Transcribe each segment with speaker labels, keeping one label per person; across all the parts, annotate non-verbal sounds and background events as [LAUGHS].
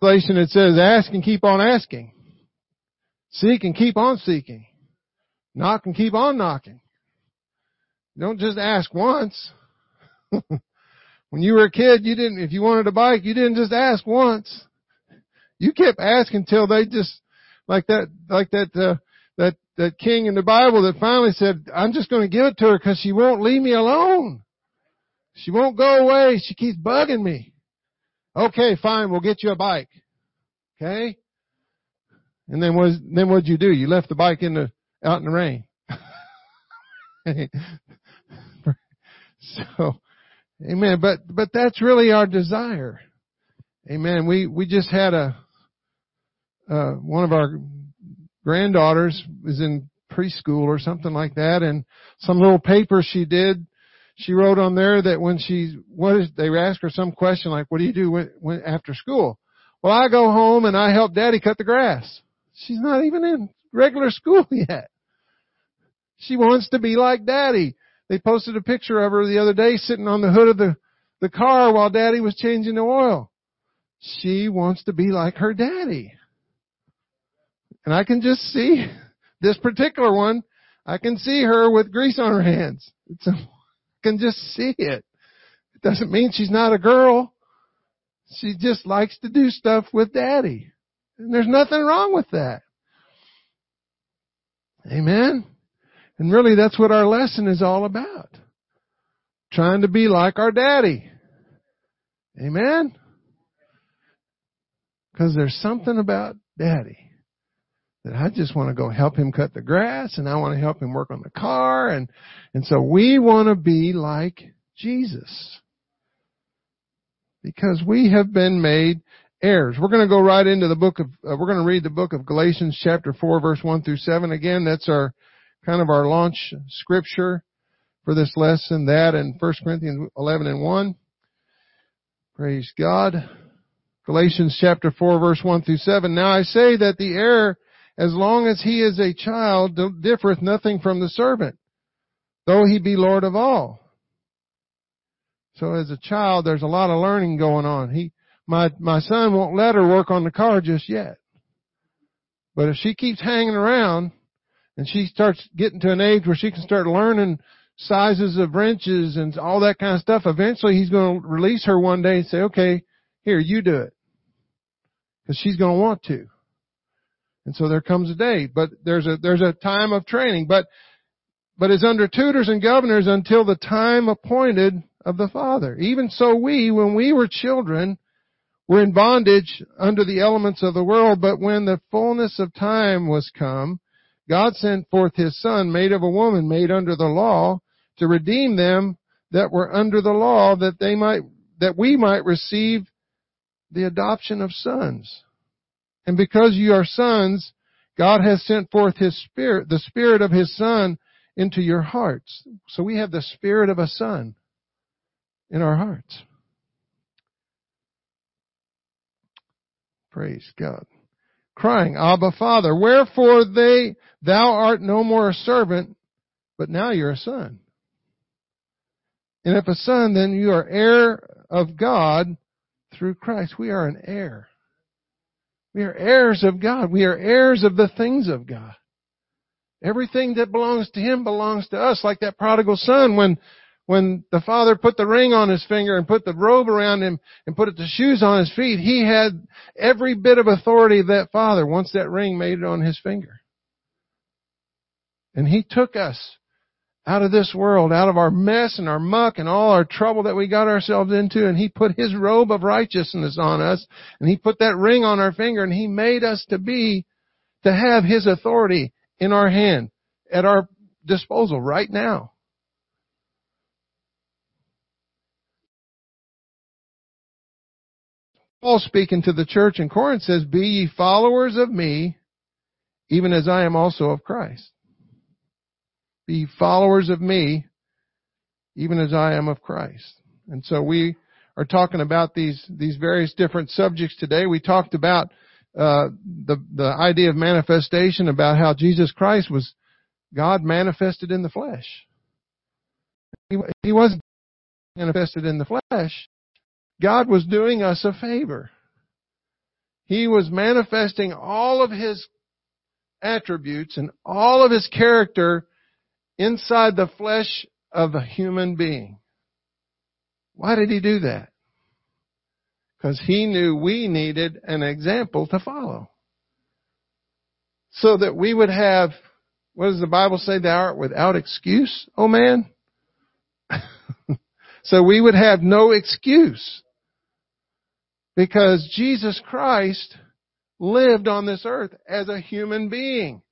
Speaker 1: translation it says ask and keep on asking. Seek and keep on seeking. Knock and keep on knocking. Don't just ask once. [LAUGHS] when you were a kid, you didn't, if you wanted a bike, you didn't just ask once. You kept asking till they just, like that, like that, uh, that, that king in the Bible that finally said, I'm just going to give it to her because she won't leave me alone. She won't go away. She keeps bugging me. Okay, fine, we'll get you a bike. Okay? And then what, then what'd you do? You left the bike in the, out in the rain. [LAUGHS] so, amen. But, but that's really our desire. Amen. We, we just had a, uh, one of our granddaughters was in preschool or something like that and some little paper she did she wrote on there that when she what is they asked her some question like what do you do when, when after school? Well i go home and i help daddy cut the grass. She's not even in regular school [LAUGHS] yet. She wants to be like daddy. They posted a picture of her the other day sitting on the hood of the the car while daddy was changing the oil. She wants to be like her daddy. And I can just see [LAUGHS] this particular one. I can see her with grease on her hands. It's a, can just see it. It doesn't mean she's not a girl. She just likes to do stuff with daddy. And there's nothing wrong with that. Amen. And really that's what our lesson is all about. Trying to be like our daddy. Amen. Because there's something about daddy that I just want to go help him cut the grass and I want to help him work on the car and, and so we want to be like Jesus. Because we have been made heirs. We're going to go right into the book of, uh, we're going to read the book of Galatians chapter 4 verse 1 through 7. Again, that's our, kind of our launch scripture for this lesson, that and 1 Corinthians 11 and 1. Praise God. Galatians chapter 4 verse 1 through 7. Now I say that the heir as long as he is a child, differeth nothing from the servant, though he be Lord of all. So as a child, there's a lot of learning going on. He, my, my son won't let her work on the car just yet. But if she keeps hanging around and she starts getting to an age where she can start learning sizes of wrenches and all that kind of stuff, eventually he's going to release her one day and say, okay, here, you do it. Cause she's going to want to. And so there comes a day, but there's a, there's a time of training, but, but is under tutors and governors until the time appointed of the Father. Even so we, when we were children, were in bondage under the elements of the world, but when the fullness of time was come, God sent forth His Son, made of a woman, made under the law, to redeem them that were under the law, that they might, that we might receive the adoption of sons. And because you are sons, God has sent forth His Spirit, the Spirit of His Son into your hearts. So we have the Spirit of a Son in our hearts. Praise God. Crying, Abba Father, wherefore they, thou art no more a servant, but now you're a son. And if a son, then you are heir of God through Christ. We are an heir. We are heirs of God. We are heirs of the things of God. Everything that belongs to Him belongs to us, like that prodigal son when, when the father put the ring on his finger and put the robe around him and put the shoes on his feet, he had every bit of authority of that father once that ring made it on his finger. And he took us out of this world, out of our mess and our muck and all our trouble that we got ourselves into, and He put His robe of righteousness on us, and He put that ring on our finger, and He made us to be, to have His authority in our hand, at our disposal right now. Paul speaking to the church in Corinth says, Be ye followers of me, even as I am also of Christ. Be followers of me, even as I am of Christ. And so we are talking about these, these various different subjects today. We talked about, uh, the, the idea of manifestation, about how Jesus Christ was God manifested in the flesh. He, he wasn't manifested in the flesh. God was doing us a favor. He was manifesting all of his attributes and all of his character inside the flesh of a human being. Why did he do that? Because he knew we needed an example to follow. So that we would have, what does the Bible say, thou art without excuse, oh man? [LAUGHS] so we would have no excuse. Because Jesus Christ lived on this earth as a human being.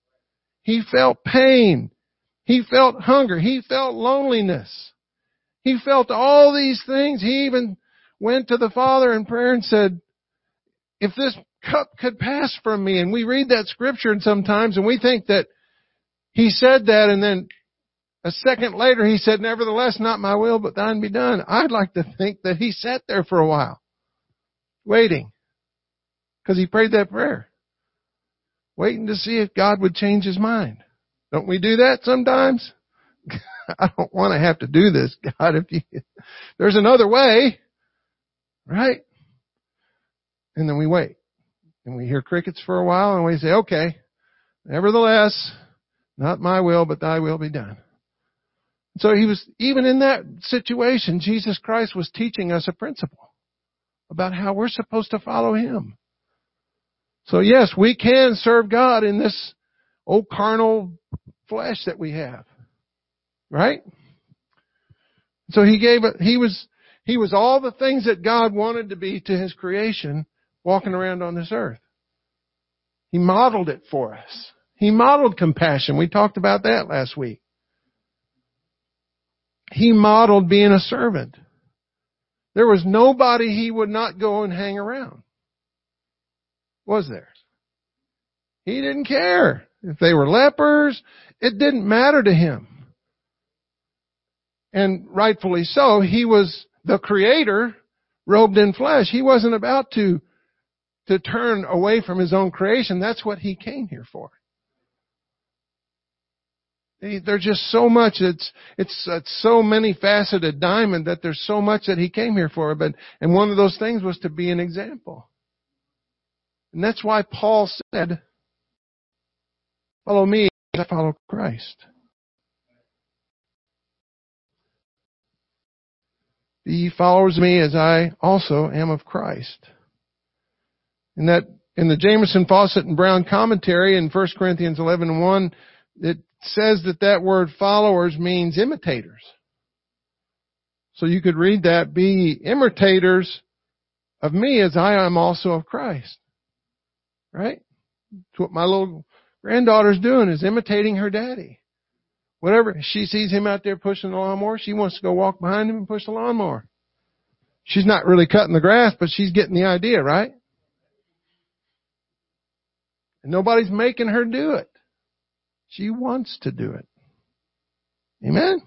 Speaker 1: He felt pain. He felt hunger. He felt loneliness. He felt all these things. He even went to the Father in prayer and said, if this cup could pass from me, and we read that scripture and sometimes and we think that he said that and then a second later he said, nevertheless, not my will, but thine be done. I'd like to think that he sat there for a while, waiting, because he prayed that prayer, waiting to see if God would change his mind. Don't we do that sometimes? [LAUGHS] I don't want to have to do this, [LAUGHS] God. If you, there's another way, right? And then we wait. And we hear crickets for a while and we say, okay, nevertheless, not my will, but thy will be done. So he was, even in that situation, Jesus Christ was teaching us a principle about how we're supposed to follow him. So yes, we can serve God in this old carnal flesh that we have. Right? So he gave it, he was, he was all the things that God wanted to be to his creation walking around on this earth. He modeled it for us. He modeled compassion. We talked about that last week. He modeled being a servant. There was nobody he would not go and hang around. Was there? He didn't care. If they were lepers, it didn't matter to him. And rightfully so, he was the creator robed in flesh. He wasn't about to, to turn away from his own creation. That's what he came here for. There's just so much. It's, it's it's so many faceted diamond that there's so much that he came here for. But and one of those things was to be an example. And that's why Paul said, Follow me as I follow Christ. Be followers of me as I also am of Christ. And that, in the Jamieson, Fausset, and Brown commentary in 1 Corinthians 11 and 1, it says that that word followers means imitators. So you could read that, be imitators of me as I am also of Christ. Right? That's what my little granddaughter's doing is imitating her daddy. Whatever, she sees him out there pushing the lawnmower, she wants to go walk behind him and push the lawnmower. She's not really cutting the grass, but she's getting the idea, right? And nobody's making her do it. She wants to do it. Amen?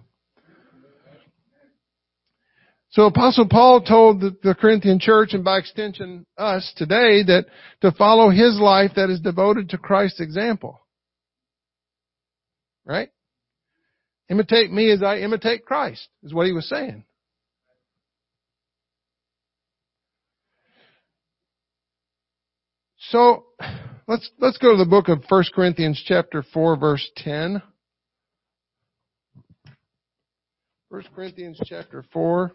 Speaker 1: So Apostle Paul told the, the, Corinthian church and by extension us today that to follow his life that is devoted to Christ's example. Right? Imitate me as I imitate Christ is what he was saying. So let's let's go to the book of 1 Corinthians chapter 4 verse 10. 1 Corinthians chapter 4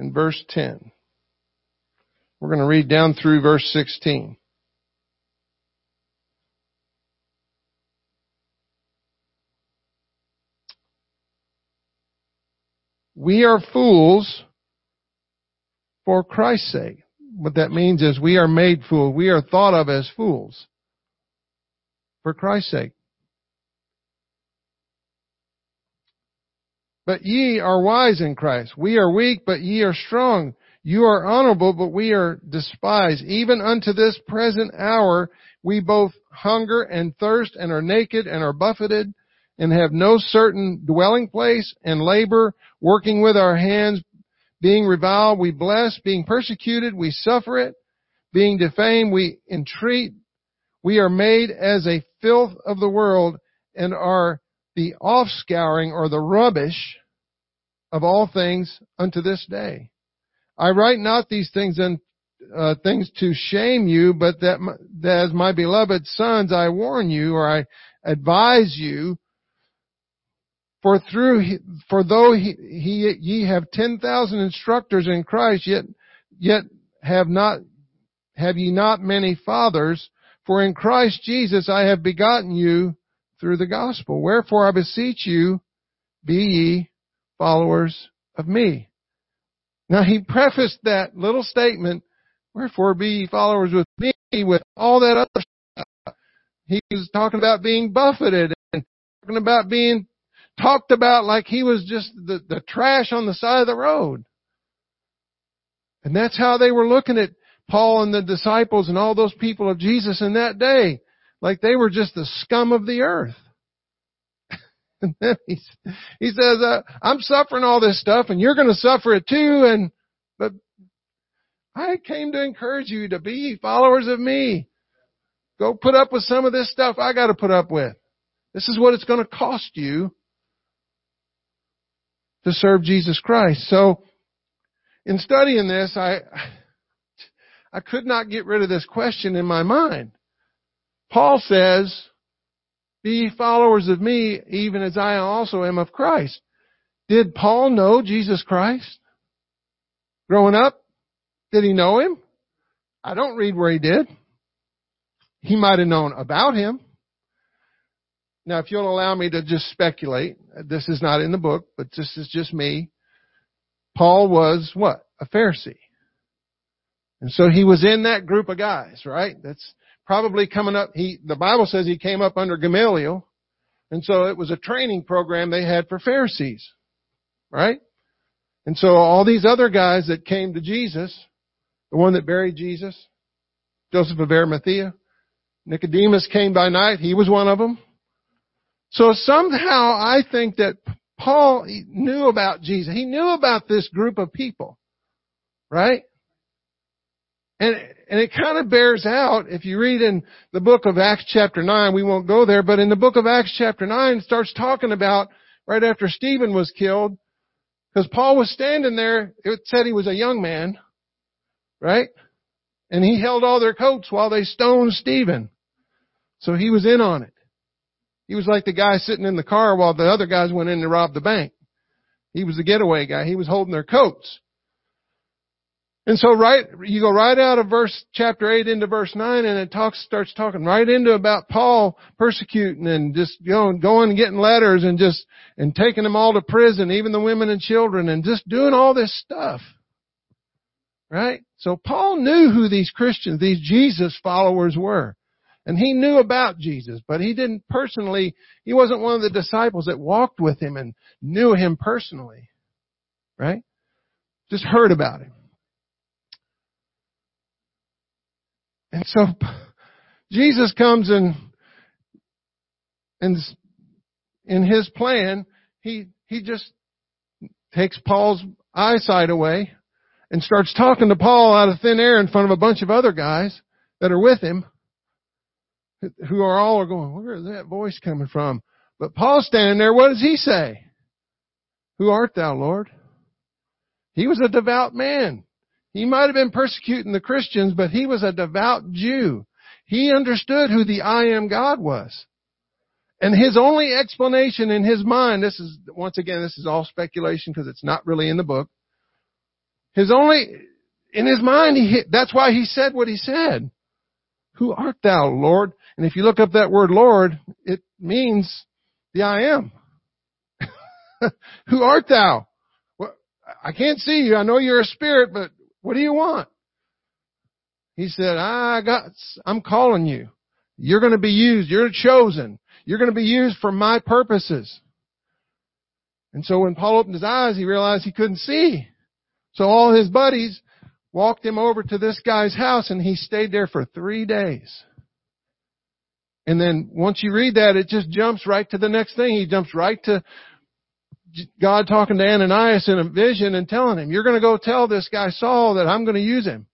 Speaker 1: in verse 10. We're going to read down through verse 16. We are fools for Christ's sake. What that means is we are made fools. We are thought of as fools for Christ's sake. But ye are wise in Christ. We are weak, but ye are strong. You are honorable, but we are despised. Even unto this present hour, we both hunger and thirst and are naked and are buffeted and have no certain dwelling place and labor, working with our hands, being reviled, we bless, being persecuted, we suffer it, being defamed, we entreat. We are made as a filth of the world and are the offscouring or the rubbish of all things unto this day. I write not these things unto uh, things to shame you, but that, that as my beloved sons, I warn you or I advise you. For through, for though he, he ye have ten thousand instructors in Christ, yet, yet have not, have ye not many fathers? For in Christ Jesus I have begotten you through the gospel. Wherefore I beseech you, be ye followers of me. Now he prefaced that little statement, wherefore be ye followers with me, with all that other stuff. He was talking about being buffeted and talking about being talked about like he was just the, the trash on the side of the road. And that's how they were looking at Paul and the disciples and all those people of Jesus in that day. Like they were just the scum of the earth. [LAUGHS] And then he, he says, uh, I'm suffering all this stuff and you're going to suffer it too. And, but I came to encourage you to be followers of me. Go put up with some of this stuff I got to put up with. This is what it's going to cost you to serve Jesus Christ. So, in studying this, I, I could not get rid of this question in my mind. Paul says, be followers of me, even as I also am of Christ. Did Paul know Jesus Christ? Growing up, did he know him? I don't read where he did. He might have known about him. Now, if you'll allow me to just speculate, this is not in the book, but this is just me. Paul was what? A Pharisee. And so he was in that group of guys, right? That's probably coming up. He, the Bible says he came up under Gamaliel. And so it was a training program they had for Pharisees, right? And so all these other guys that came to Jesus, the one that buried Jesus, Joseph of Arimathea, Nicodemus came by night. He was one of them. So somehow I think that Paul knew about Jesus. He knew about this group of people, right? And, and it kind of bears out, if you read in the book of Acts chapter 9, we won't go there, but in the book of Acts chapter 9, it starts talking about right after Stephen was killed, because Paul was standing there, it said he was a young man, right? And he held all their coats while they stoned Stephen. So he was in on it. He was like the guy sitting in the car while the other guys went in to rob the bank. He was the getaway guy. He was holding their coats. And so right, you go right out of verse, chapter 8 into verse 9 and it talks, starts talking right into about Paul persecuting and just going, going and getting letters and just, and taking them all to prison, even the women and children and just doing all this stuff. Right? So Paul knew who these Christians, these Jesus followers were. And he knew about Jesus, but he didn't personally, he wasn't one of the disciples that walked with him and knew him personally. Right? Just heard about him. And so Jesus comes and and in his plan, he he just takes Paul's eyesight away and starts talking to Paul out of thin air in front of a bunch of other guys that are with him who are all are going, where is that voice coming from? But Paul's standing there, what does he say? Who art thou, Lord? He was a devout man. He might have been persecuting the Christians, but he was a devout Jew. He understood who the I am God was. And his only explanation in his mind, this is, once again, this is all speculation because it's not really in the book. His only, in his mind, he, that's why he said what he said. Who art thou, Lord? And if you look up that word Lord, it means the I am. [LAUGHS] Who art thou? Well, I can't see you. I know you're a spirit, but what do you want? He said, I got, I'm calling you. You're going to be used. You're chosen. You're going to be used for my purposes. And so when Paul opened his eyes, he realized he couldn't see. So all his buddies walked him over to this guy's house and he stayed there for three days. And then once you read that, it just jumps right to the next thing. He jumps right to God talking to Ananias in a vision and telling him, you're going to go tell this guy Saul that I'm going to use him.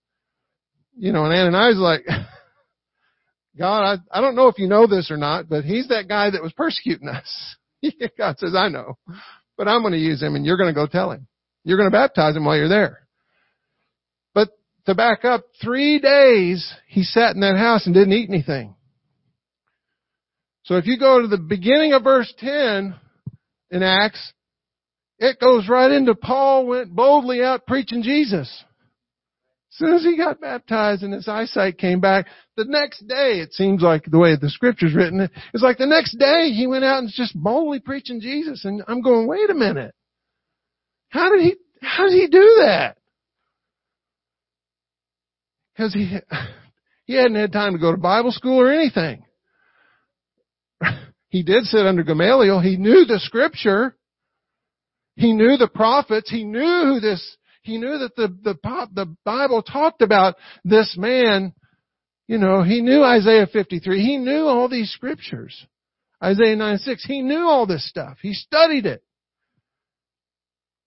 Speaker 1: You know, and Ananias is like, [LAUGHS] God, I, I don't know if you know this or not, but he's that guy that was persecuting us. [LAUGHS] God says, I know, but I'm going to use him and you're going to go tell him. You're going to baptize him while you're there. But to back up, three days he sat in that house and didn't eat anything. So if you go to the beginning of verse 10 in Acts, it goes right into Paul went boldly out preaching Jesus. As soon as he got baptized and his eyesight came back, the next day, it seems like the way the scripture's written, it's like the next day he went out and just boldly preaching Jesus. And I'm going, wait a minute. How did he, how did he do that? Because he, he hadn't had time to go to Bible school or anything. [LAUGHS] He did sit under Gamaliel. He knew the scripture. He knew the prophets. He knew this, he knew that the, the, pop, the Bible talked about this man. You know, he knew Isaiah 53. He knew all these scriptures. Isaiah 9 6. He knew all this stuff. He studied it.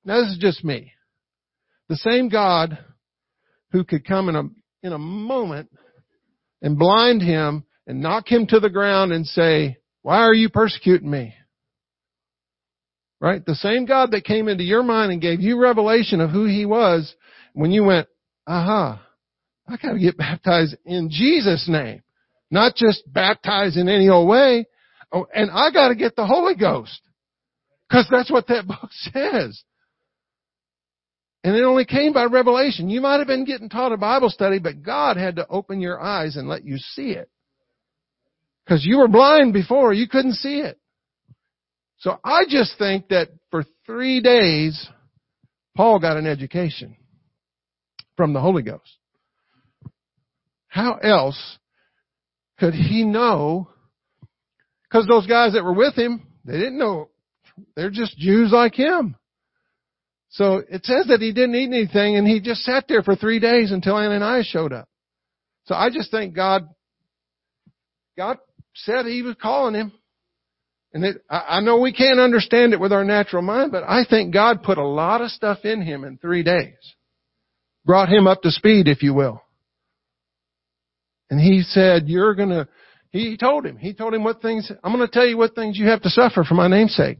Speaker 1: Now this is just me. The same God who could come in a, in a moment and blind him and knock him to the ground and say, why are you persecuting me? Right? The same God that came into your mind and gave you revelation of who He was when you went, aha, I gotta get [LAUGHS] baptized in Jesus' name. Not just baptized in any old way. Oh, and I gotta get the Holy Ghost. Cause that's what that [LAUGHS] book says. And it only came by revelation. You might have been getting taught a Bible study, but God had to open your eyes and let you see it. Cause you were blind before, you couldn't see it. So I just think that for three days, Paul got an education from the Holy Ghost. How else could he know? Because those guys that were with him, they didn't know. They're just Jews like him. So it says that he didn't eat anything and he just sat there for three days until Ananias showed up. So I just think God, God said he was calling him. And it, I, know we can't understand it with our natural mind, but I think God put a lot of stuff in him in three days. Brought him up to speed, if you will. And he said, you're gonna, he told him, he told him what things, I'm gonna tell you what things you have to suffer for my name's sake.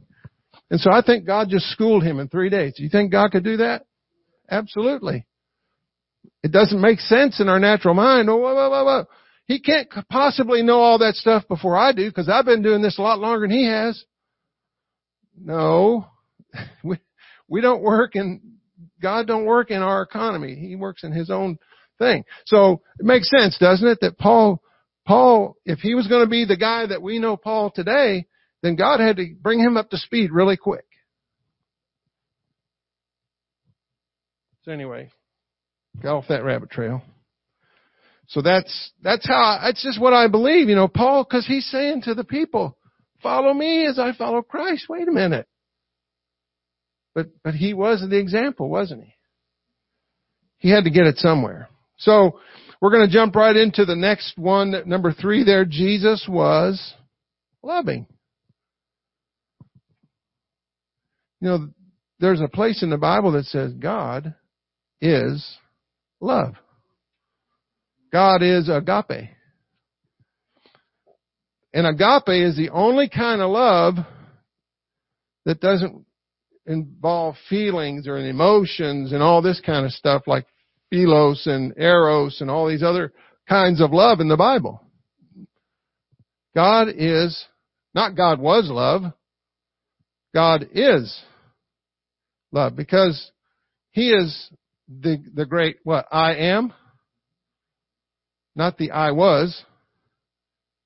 Speaker 1: And so I think God just schooled him in three days. Do you think God could do that? Absolutely. It doesn't make sense in our natural mind. Oh, whoa, whoa, whoa. He can't possibly know all that stuff before I do because I've been doing this a lot longer than he has. No. [LAUGHS] We, we don't work in, God don't work in our economy. He works in his own thing. So it makes sense, doesn't it, that Paul, Paul, if he was going to be the guy that we know Paul today, then God had to bring him up to speed really quick. So anyway, got off that rabbit trail. So that's, that's how, that's just what I believe, you know, Paul, cause he's saying to the people, follow me as I follow Christ. Wait a minute. But, but he was the example, wasn't he? He had to get it somewhere. So, we're gonna jump right into the next one, number three there. Jesus was loving. You know, there's a place in the Bible that says God is love. God is agape. And agape is the only kind of love that doesn't involve feelings or emotions and all this kind of stuff like philos and eros and all these other kinds of love in the Bible. God is, not God was love, God is love because He is the, the great, what, I am? Not the I was,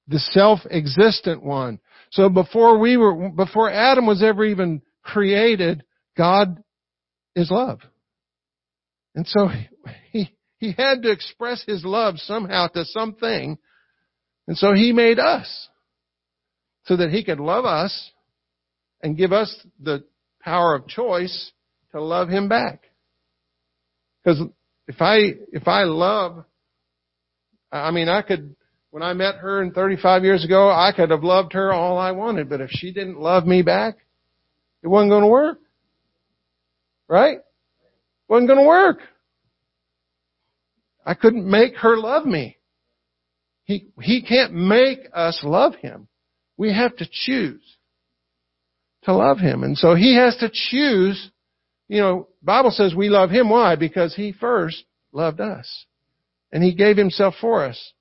Speaker 1: the self-existent one. So before we were, before Adam was ever even created, God is love. And so [LAUGHS] he, he had to express his love somehow to something. And so he made us so that he could love us and give us the power of choice to love him back. Because if I, if I love I mean, I could, when I met her in 35 years ago, I could have loved her all I wanted, but if she didn't love me back, it wasn't going to work. Right? Wasn't going to work. I couldn't make her love me. He, he can't make us love him. We have to choose to love him. And so he has to choose, you know, Bible says we love him. Why? Because he first loved us. And He gave Himself for us.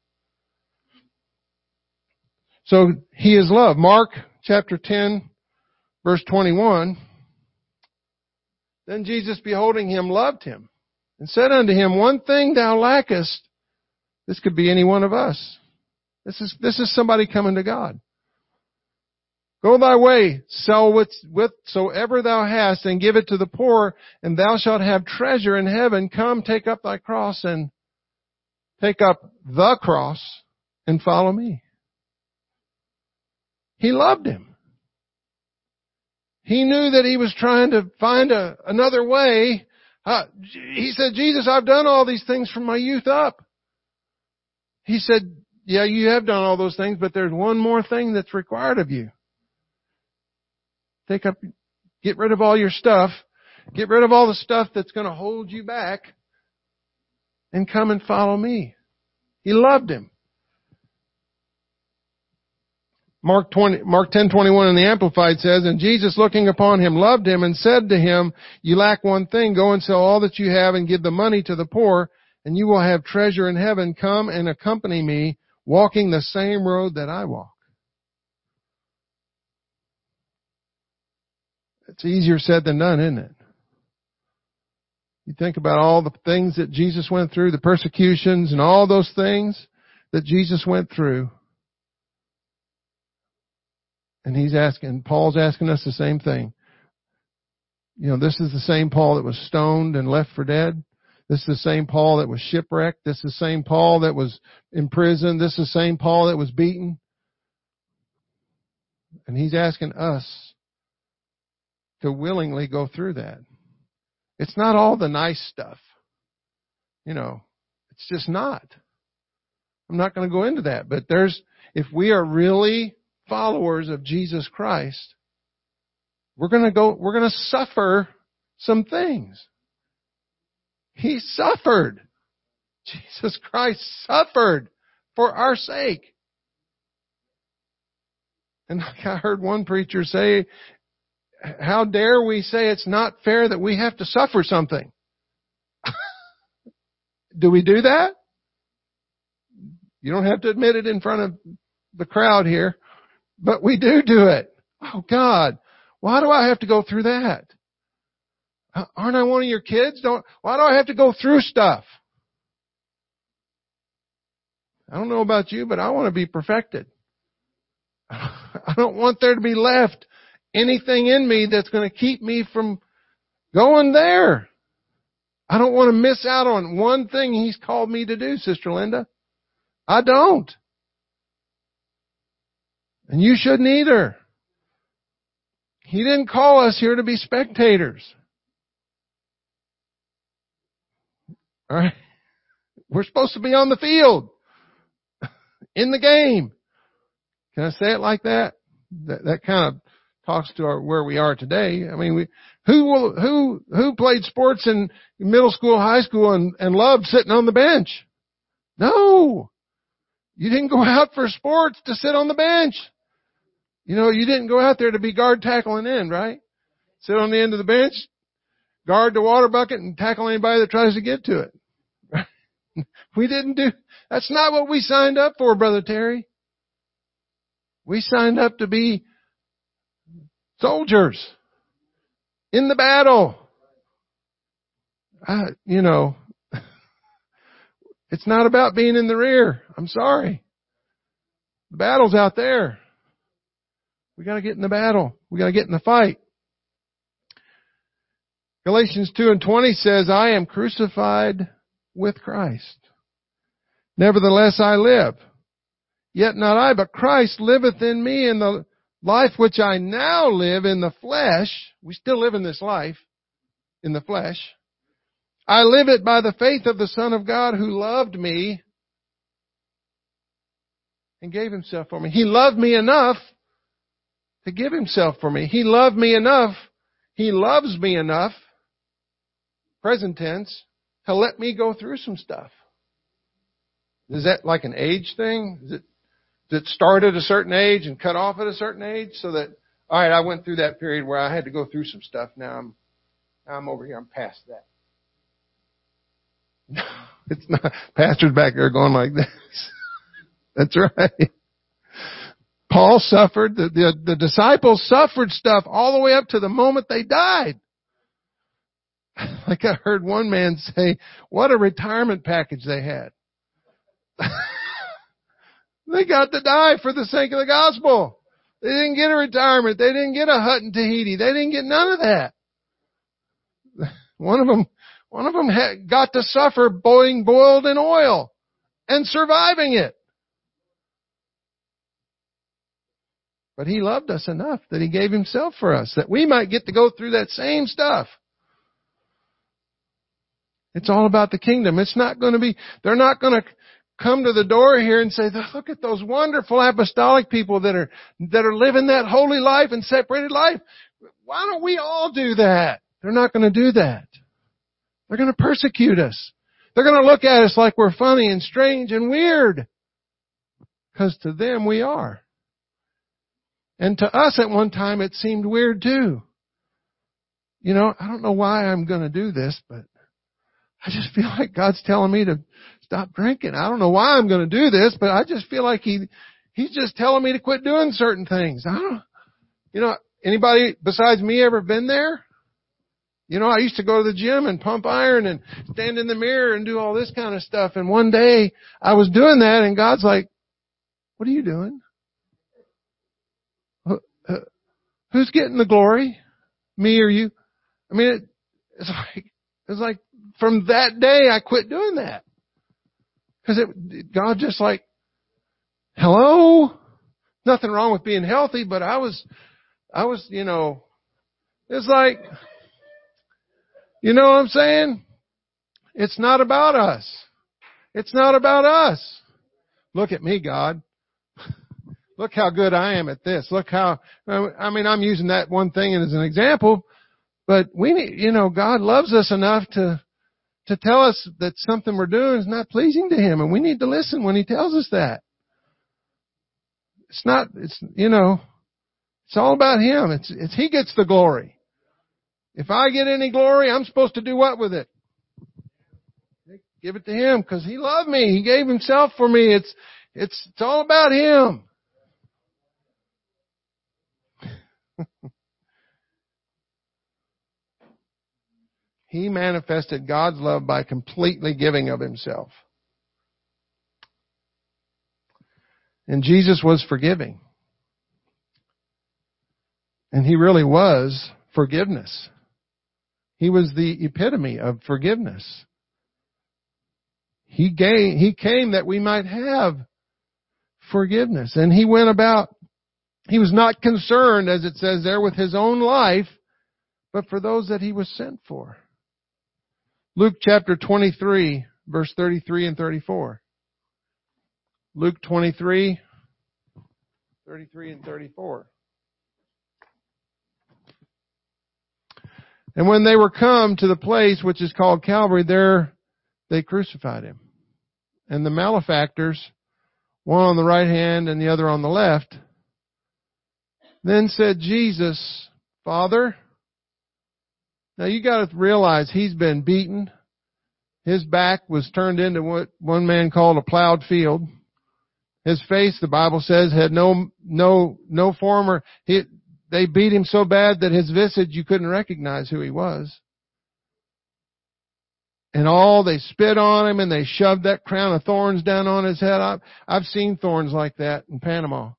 Speaker 1: So He is love. Mark chapter 10 verse 21. Then Jesus beholding him loved him and said unto him, one thing thou lackest. This could be any one of us. This is, this is somebody coming to God. Go thy way, sell whatsoever thou hast, and give it to the poor, and thou shalt have treasure in heaven. Come, take up thy cross and take up the cross and follow me. He loved him. He knew that he was trying to find a, another way. Uh, he said, Jesus, I've done all these things from my youth up. He said, yeah, you have done all those things, but there's one more thing that's required of you. Take up, get rid of all your stuff. Get rid of all the stuff that's going to hold you back and come and follow me. He loved him. Mark 20, Mark 10:21 in the Amplified says, and Jesus looking upon him loved him and said to him, you lack one thing, go and sell all that you have and give the money to the poor, and you will have treasure in heaven. Come and accompany me, walking the same road that I walk. It's easier said than done, isn't it? You think about all the things that Jesus went through, the persecutions and all those things that Jesus went through. And he's asking, Paul's asking us the same thing. You know, this is the same Paul that was stoned and left for dead. This is the same Paul that was shipwrecked. This is the same Paul that was in prison. This is the same Paul that was beaten. And he's asking us to willingly go through that. It's not all the nice stuff. You know, it's just not. I'm not going to go into that, but there's, if we are really followers of Jesus Christ, we're going to go, we're going to suffer some things. He suffered. Jesus Christ suffered for our sake. And like I heard one preacher say, how dare we say it's not fair that we have to suffer something? [LAUGHS] do we do that? You don't have to admit it in front of the crowd here, but we do do it. Oh God, why do I have to go through that? Aren't I one of your kids? Don't, why do I have to go through stuff? I don't know about you, but I want to be perfected. [LAUGHS] I don't want there to be left anything in me that's going to keep me from going there. I don't want to miss out on one thing He's called me to do, Sister Linda. I don't. And you shouldn't either. He didn't call us here to be spectators. Alright? We're supposed to be on the field. In the game. Can I say it like that? That, that kind of talks to our, where we are today. I mean, we, who will, who, who played sports in middle school, high school and, and loved sitting on the bench? No. You didn't go [LAUGHS] out for sports to sit on the bench. You know, you didn't go out there to be guard, tackle, and end, right? Sit on the end of the bench, guard the water bucket, and tackle anybody that tries to get to it. [LAUGHS] we didn't do, that's not what we signed up for, Brother Terry. We signed up to be Soldiers in the battle. I, you know, [LAUGHS] it's not about being in the rear. I'm sorry. The battle's out there. We gotta get in the battle. We gotta get in the fight. Galatians 2 and 20 says, I am crucified with Christ. Nevertheless I live. Yet not I, but Christ liveth in me and the life which I now live in the flesh, we still live in this life, in the flesh. I live it by the faith of the Son of God who loved me and gave himself for me. He loved me enough to give himself for me. He loved me enough. He loves me enough, present tense, to let me go through some stuff. Is that like an age thing? Is it that start at a certain age and cut off at a certain age so that, all right, I went through that period where I had to go through some stuff. Now I'm, now I'm over here. I'm past that. No, [LAUGHS] It's not, pastor's back there going like this. [LAUGHS] That's right. Paul suffered, the, the, the disciples suffered stuff all the way up to the moment they died. [LAUGHS] Like I heard one man say, what a retirement package they had. They got to die for the sake of the gospel. They didn't get a retirement. They didn't get a hut in Tahiti. They didn't get none of that. [LAUGHS] One of them, one of them had, got to suffer being boiled in oil and surviving it. But he loved us enough that he gave himself for us that we might get to go through that same stuff. It's all about the kingdom. It's not going to be, they're not going to come to the door here and say, look at those wonderful apostolic people that are, that are living that holy life and separated life. Why don't we all do that? They're not going to do that. They're going to persecute us. They're going to look at us like we're funny and strange and weird. Because to them we are. And to us at one time it seemed weird too. You know, I don't know why I'm going to do this, but I just [LAUGHS] feel like God's telling me to stop drinking. I don't know why I'm going to do this, but I just feel like he, he's just telling me to quit doing certain things. I don't, you know, anybody besides me ever been there? You know, I used to go to the gym and pump iron and stand in the mirror and do all this kind of stuff. And one day I was doing that and God's like, what are you doing? Who's getting the glory? Me or you? I mean, it, it's like, it's like from that day I quit doing that. Cause it, God just like, hello? Nothing wrong with being healthy, but I was, I was, you know, it's like, you know what I'm saying? It's not about us. It's not about us. Look at me, God. [LAUGHS] Look how good I am at this. Look how, I mean, I'm using that one thing as an example, but we need, you know, God loves us enough to, to tell us that something we're doing is not pleasing to Him, and we need to listen when He tells us that. It's not, it's, you know, it's all about Him. It's, it's He gets the glory. If I get any glory, I'm supposed to do what with it? Give it to Him because He loved me. He gave Himself for me. It's, it's, it's all about Him. [LAUGHS] He manifested God's love by completely giving of himself. And Jesus was forgiving. And he really was forgiveness. He was the epitome of forgiveness. He gave, he came that we might have forgiveness. And he went about, he was not concerned, as it says there, with his own life, but for those that he was sent for. Luke chapter 23, verse 33 and 34. Luke 23, 33 and 34. And when they were come to the place which is called Calvary, there they crucified him. And the malefactors, one on the right hand and the other on the left, then said Jesus, Father, now you gotta realize he's been beaten. His back was turned into what one man called a plowed field. His face, the Bible says, had no, no, no former, he, they beat him so bad that his visage, you couldn't recognize who he was. And all, they spit on him and they shoved that crown of thorns down on his head. I've, I've seen thorns like that in Panama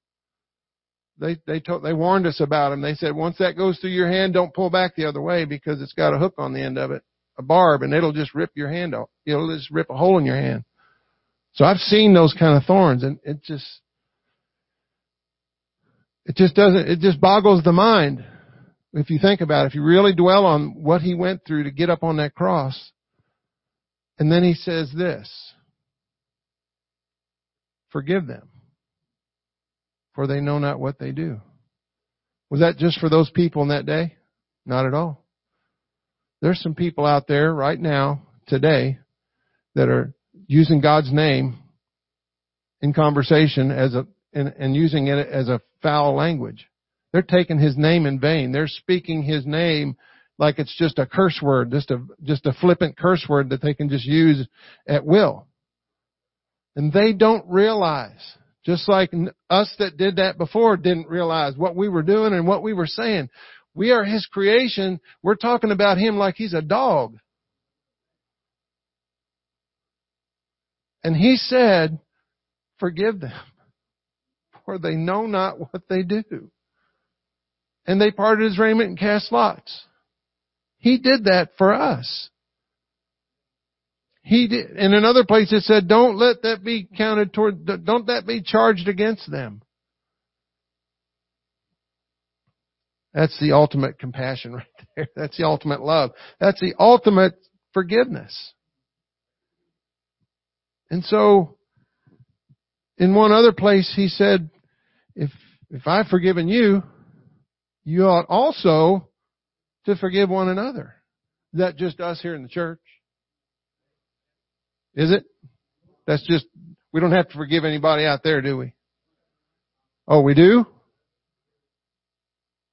Speaker 1: they they told they warned us about them. They said once that goes through your hand, don't pull back the other way because it's got a hook on the end of it, a barb, and it'll just rip your hand off. It'll just rip a hole in your hand. So I've seen those kind of thorns, and it just it just doesn't it just boggles the mind if you think about it. If you really dwell on what he went through to get up on that cross, and then he says this: "Forgive them." For they know not what they do. Was that just for those people in that day? Not at all. There's some people out there right now, today, that are using God's name in conversation as a, and, and using it as a foul language. They're taking His name in vain. They're speaking His name like it's just a curse word, just a, just a flippant curse word that they can just use at will. And they don't realize, just like us that did that before didn't realize what we were doing and what we were saying. We are His creation. We're talking about Him like He's a dog. And He said, forgive them, [LAUGHS] for they know not what they do. And they parted His raiment and cast lots. He did that for us. He did, in another place it said, don't let that be counted toward, don't that be charged against them. That's the ultimate compassion [LAUGHS] right there. That's the ultimate love. That's the ultimate forgiveness. And so, in one other place, he said, if, if I've forgiven you, you ought also to forgive one another. Is that just us here in the church? Is it? That's just, we don't have to forgive anybody out there, do we? Oh, we do?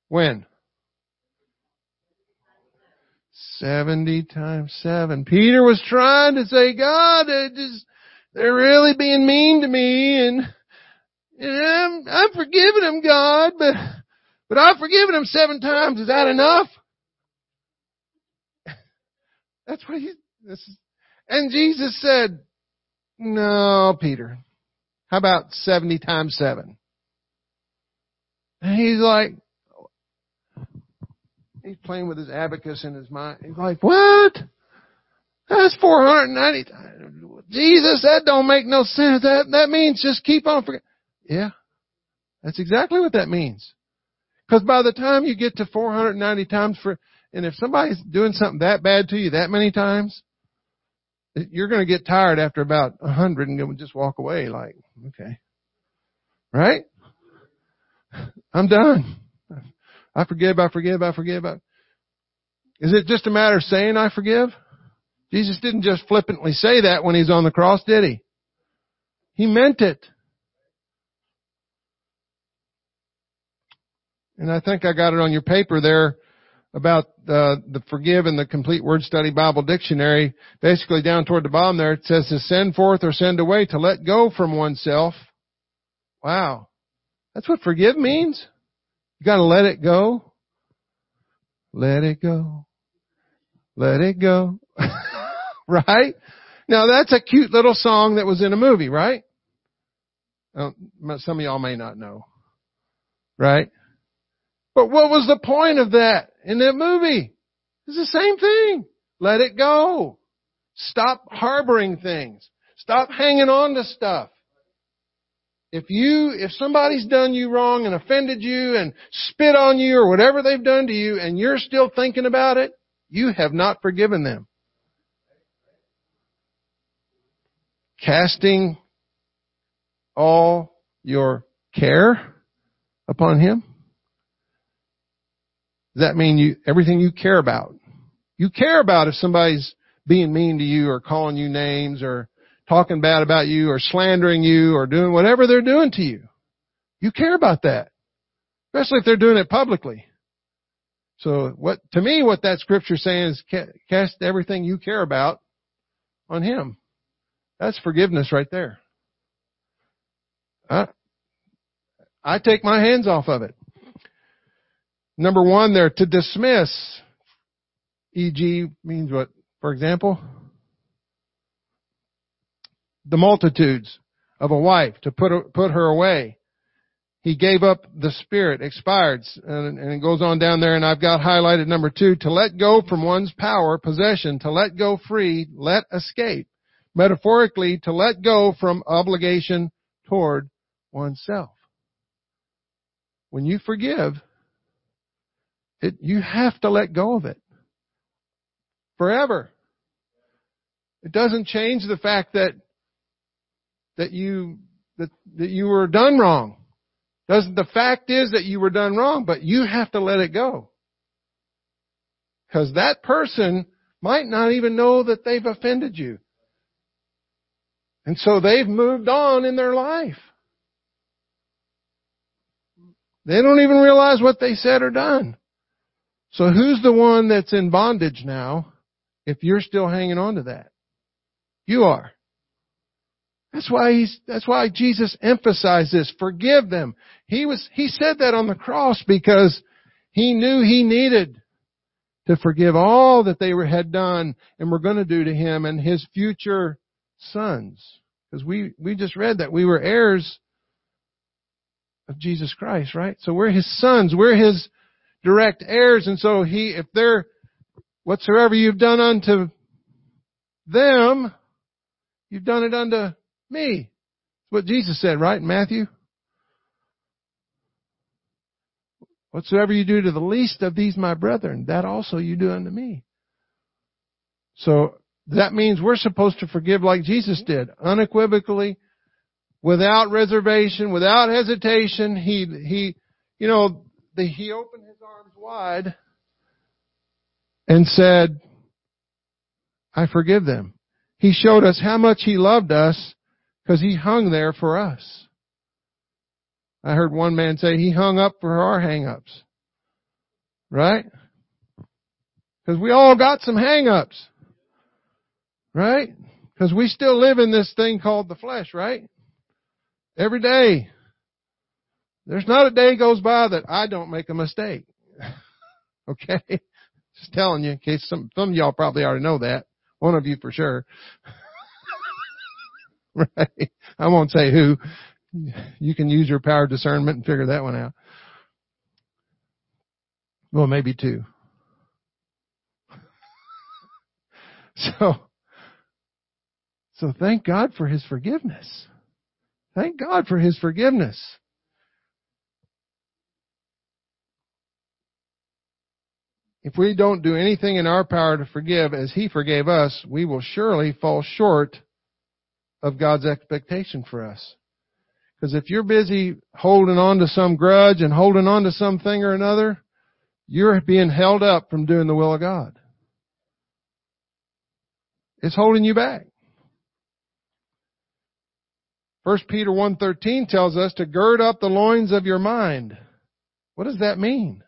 Speaker 1: When? 70 times 7. Peter was trying to say, God, just, they're really being mean to me and, and I'm, I'm forgiving them, God, but, but I've forgiven them seven times. Is that enough? [LAUGHS] That's what he, this is, and Jesus said, no, Peter, how about 70 times 7? And he's like, he's playing with his abacus in his mind. He's like, what? That's 490. Jesus, that don't make no sense. That, that means just keep on forgetting. Yeah. That's exactly what that means. Because by the time you get to 490 times for, and if somebody's doing something that bad to you that many times, you're going to get tired after about a hundred and you'll just walk away like, okay. Right? I'm done. I forgive, I forgive, I forgive. I... Is it just a matter of saying I forgive? Jesus didn't just flippantly say that when he's on the cross, did he? He meant it. And I think I got it on your paper there about uh, the forgive and the complete word study Bible dictionary, basically down toward the bottom there, it says to send forth or send away, to let go from oneself. Wow. That's what forgive means? You gotta let it go. Let it go. Let it go. [LAUGHS] right? Now that's a cute little song that was in a movie, right? some of y'all may not know. Right? But what was the point of that in that movie? It's the same thing. Let it go. Stop harboring things. Stop hanging on to stuff. If you, if somebody's done you wrong and offended you and spit on you or whatever they've done to you and you're still thinking about it, you have not forgiven them. Casting all your care upon Him. Does that mean you, everything you care about? You care about if somebody's being mean to you or calling you names or talking bad about you or slandering you or doing whatever they're doing to you. You care about that. Especially if they're doing it publicly. So what, to me, what that scripture saying is cast everything you care about on Him. That's forgiveness right there. I, I take my hands off of it. Number one there, to dismiss. E.g. means what? For example? The multitudes of a wife, to put, her, put her away. He gave up the spirit, expired, and, and it goes on down there and I've got highlighted number two, to let go from one's power, possession, to let go free, let escape. Metaphorically, to let go from obligation toward oneself. When you forgive, it, you have to let go of it. Forever. It doesn't change the fact that, that you, that, that you were done wrong. Doesn't, the fact is that you were done wrong, but you have to let it go. Cause that person might not even know that they've offended you. And so they've moved on in their life. They don't even realize what they said or done. So who's the one that's in bondage now if you're still hanging on to that? You are. That's why he's, that's why Jesus emphasized this. Forgive them. He was, he said that on the cross because he knew he needed to forgive all that they were, had done and were going to do to him and his future sons. Because we, we just read that we were heirs of Jesus Christ, right? So we're his sons. We're his direct heirs. And so he, if they're, whatsoever you've done unto them, you've done it unto me. That's what Jesus said, right? In Matthew. Whatsoever you do to the least of these my brethren, that also you do unto me. So that means we're supposed to forgive like Jesus did, unequivocally, without reservation, without hesitation. He, he, you know, the, he opened his arms wide and said, I forgive them. He showed us how much he loved us because he hung there for us. I heard one man say he hung up for our hang-ups. Right? Because we all got some hang-ups. Right? Because we still live in this thing called the flesh, right? Every day. There's not a day goes by that I don't make a mistake. [LAUGHS] okay? Just telling you in case some, some of y'all probably already know that. One of you for sure. [LAUGHS] right? I won't say who. You can use your power of discernment and figure that one out. Well, maybe two. [LAUGHS] So, so thank God for His forgiveness. Thank God for His forgiveness. If we don't do anything in our power to forgive as He forgave us, we will surely fall short of God's expectation for us. Because if you're busy holding on to some grudge and holding on to something or another, you're being held up from doing the will of God. It's holding you back. 1 Peter 1.13 tells us to gird up the loins of your mind. What does that mean?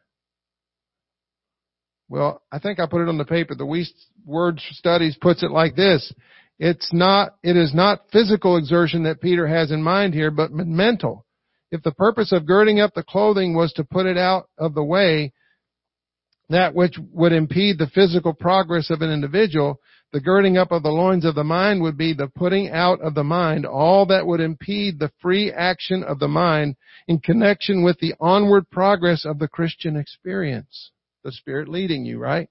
Speaker 1: Well, I think I put it on the paper. The Word Studies puts it like this. It's not, it is not physical exertion that Peter has in mind here, but mental. If the purpose of girding up the clothing was to put it out of the way, that which would impede the physical progress of an individual, the girding up of the loins of the mind would be the putting out of the mind all that would impede the free action of the mind in connection with the onward progress of the Christian experience. The Spirit leading you, right?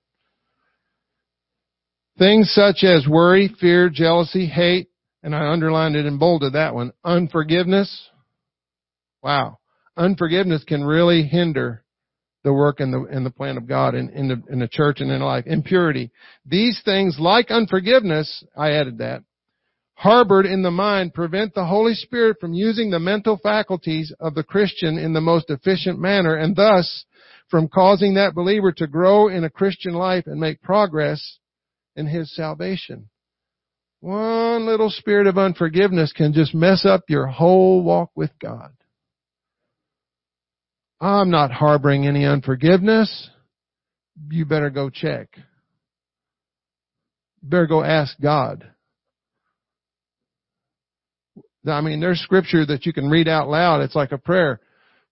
Speaker 1: Things such as worry, fear, jealousy, hate, and I underlined it and bolded that one, unforgiveness. Wow. Unforgiveness can really hinder the work and the, and the plan of God in, in the, in the church and in life. Impurity. These things, like unforgiveness, I added that, harbored in the mind prevent the Holy Spirit from using the mental faculties of the Christian in the most efficient manner and thus from causing that believer to grow in a Christian life and make progress in his salvation. One little spirit of unforgiveness can just mess up your whole walk with God. I'm not harboring any unforgiveness. You better go check. Better go ask God. I mean, there's scripture that you can read out loud. It's like a prayer.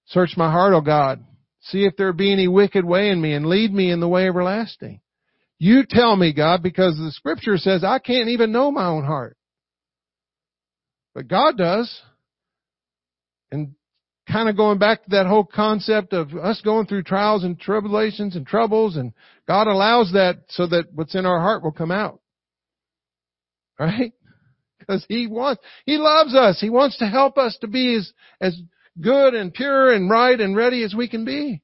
Speaker 1: Search my heart, O God. See if there be any wicked way in me and lead me in the way everlasting. You tell me, God, because the scripture says I can't even know my own heart. But God does. And kind of going back to that whole concept of us going through trials and tribulations and troubles and God allows that so that what's in our heart will come out. Right? [LAUGHS] Because He wants, He loves us. He wants to help us to be as, as good and pure and right and ready as we can be.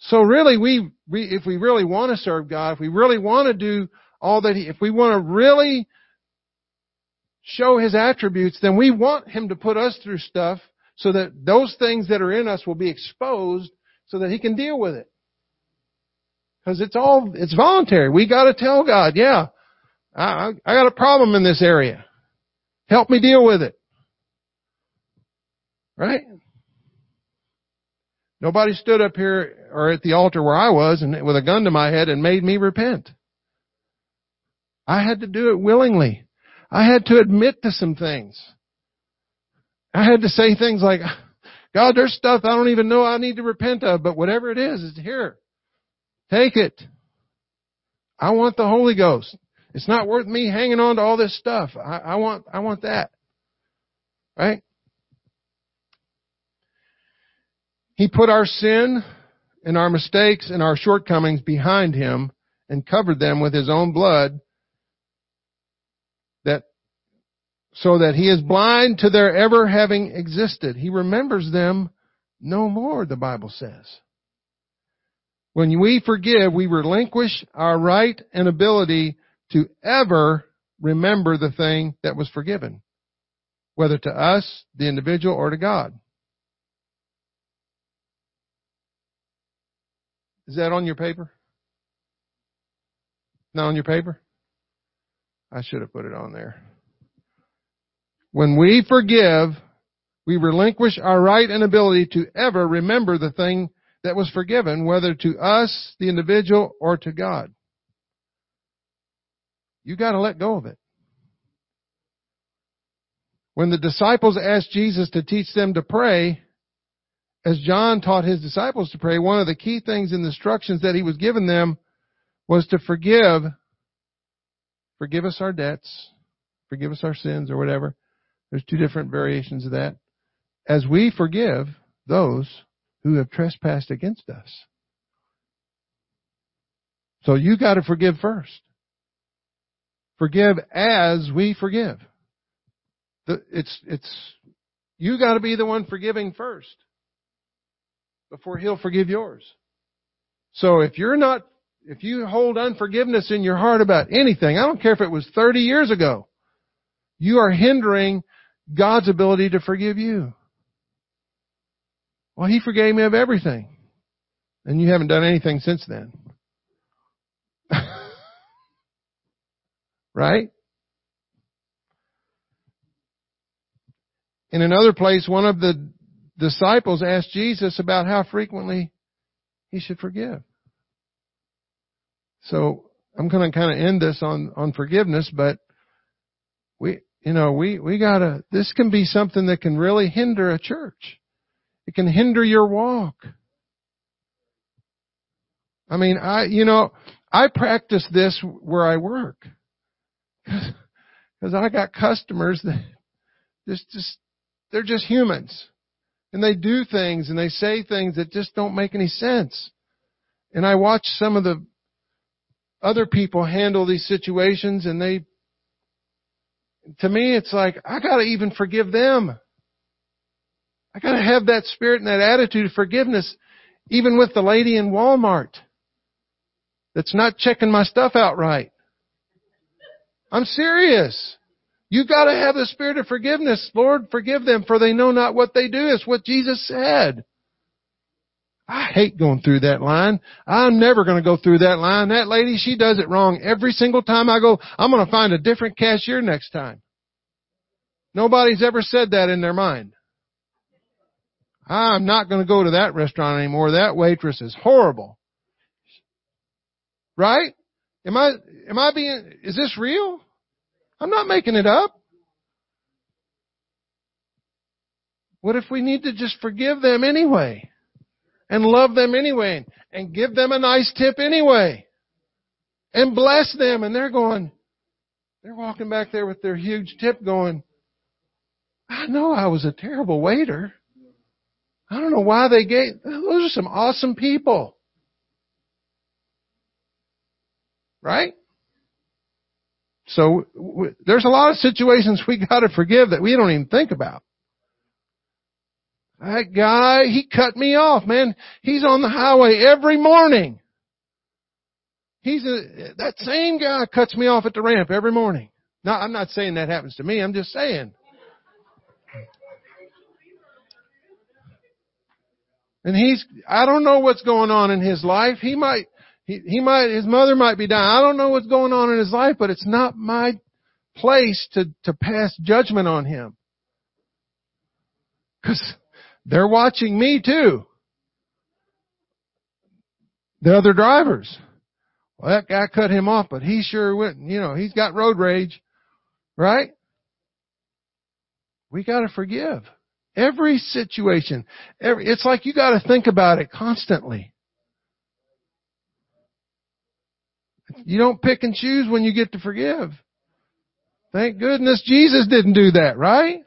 Speaker 1: So really, we, we, if we really want to serve God, if we really want to do all that He, if we want to really show His attributes, then we want Him to put us through stuff so that those things that are in us will be exposed so that He can deal with it. Because it's all, it's voluntary. We gotta tell God, yeah, I, I got a problem in this area. Help me deal with it. Right? Nobody stood up here or at the altar where I was and with a gun to my head and made me repent. I had to do it willingly. I had to admit to some things. I had to say things like, God, there's stuff I don't even know I need to repent of, but whatever it is, it's here. Take it. I want the Holy Ghost. It's not worth me hanging on to all this stuff. I, I want, I want that. Right? He put our sin and our mistakes and our shortcomings behind him and covered them with his own blood that so that he is blind to their ever having existed. He remembers them no more, the Bible says. When we forgive, we relinquish our right and ability to ever remember the thing that was forgiven, whether to us, the individual, or to God. Is that on your paper? Not on your paper? I should have put it on there. When we forgive, we relinquish our right and ability to ever remember the thing that was forgiven, whether to us, the individual, or to God. You gotta let go of it. When the disciples asked Jesus to teach them to pray, as John taught his disciples to pray, one of the key things in the instructions that he was giving them was to forgive, forgive us our debts, forgive us our sins or whatever. There's two different variations of that. As we forgive those who have trespassed against us. So you gotta forgive first. Forgive as we forgive. It's, it's, you gotta be the one forgiving first before he'll forgive yours. So if you're not, if you hold unforgiveness in your heart about anything, I don't care if it was 30 years ago, you are hindering God's ability to forgive you. Well, He forgave me of everything. And you haven't done anything since then. [LAUGHS] right? In another place, one of the disciples asked Jesus about how frequently he should forgive. So I'm going to kind of end this on, on forgiveness, but we, you know, we, we gotta, this can be something that can really hinder a church. It can hinder your walk. I mean, I, you know, I practice this where I work. Cause [LAUGHS] cause I got customers that [LAUGHS] just, just, they're just humans. And they do things and they say things that just don't make any sense. And I watch some of the other people handle these situations and they, to me, it's like, I gotta even forgive them. I gotta have that spirit and that attitude of forgiveness, even with the lady in Walmart that's not checking my stuff out right. I'm serious. You gotta have the spirit of forgiveness. Lord, forgive them for they know not what they do. It's what Jesus said. I hate going through that line. I'm never going to go through that line. That lady, she does it wrong every single time I go. I'm going to find a different cashier next time. Nobody's ever said that in their mind. I'm not going to go to that restaurant anymore. That waitress is horrible. Right? Am I, am I being, is this real? I'm not making it up. What if we need to just forgive them anyway? And love them anyway? And give them a nice tip anyway? And bless them and they're going, they're walking back there with their huge tip going, I know I was a terrible waiter. I don't know why they gave, those are some awesome people. Right? So w- there's a lot of situations we got to forgive that we don't even think about. That guy, he cut me off, man. He's on the highway every morning. He's a, that same guy cuts me off at the ramp every morning. Now, I'm not saying that happens to me. I'm just saying. And he's, I don't know what's going on in his life. He might, he, he might, his mother might be dying. I don't know what's going on in his life, but it's not my place to, to pass judgment on him. Cause they're watching me too. the other drivers. Well, that guy cut him off, but he sure went, you know, he's got road rage, right? We gotta forgive. Every situation, every, it's like you gotta think about it constantly. You don't pick and choose when you get to forgive. Thank goodness Jesus didn't do that, right?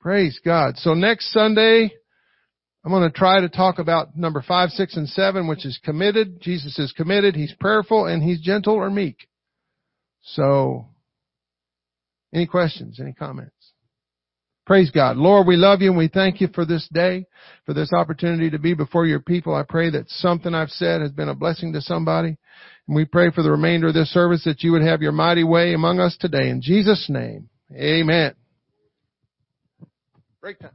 Speaker 1: Praise God. So next Sunday, I'm going to try to talk about number five, six, and seven, which is committed. Jesus is committed. He's prayerful and he's gentle or meek. So, any questions? Any comments? Praise God. Lord, we love you and we thank you for this day, for this opportunity to be before your people. I pray that something I've said has been a blessing to somebody. And we pray for the remainder of this service that you would have your mighty way among us today. In Jesus' name, amen. Break time.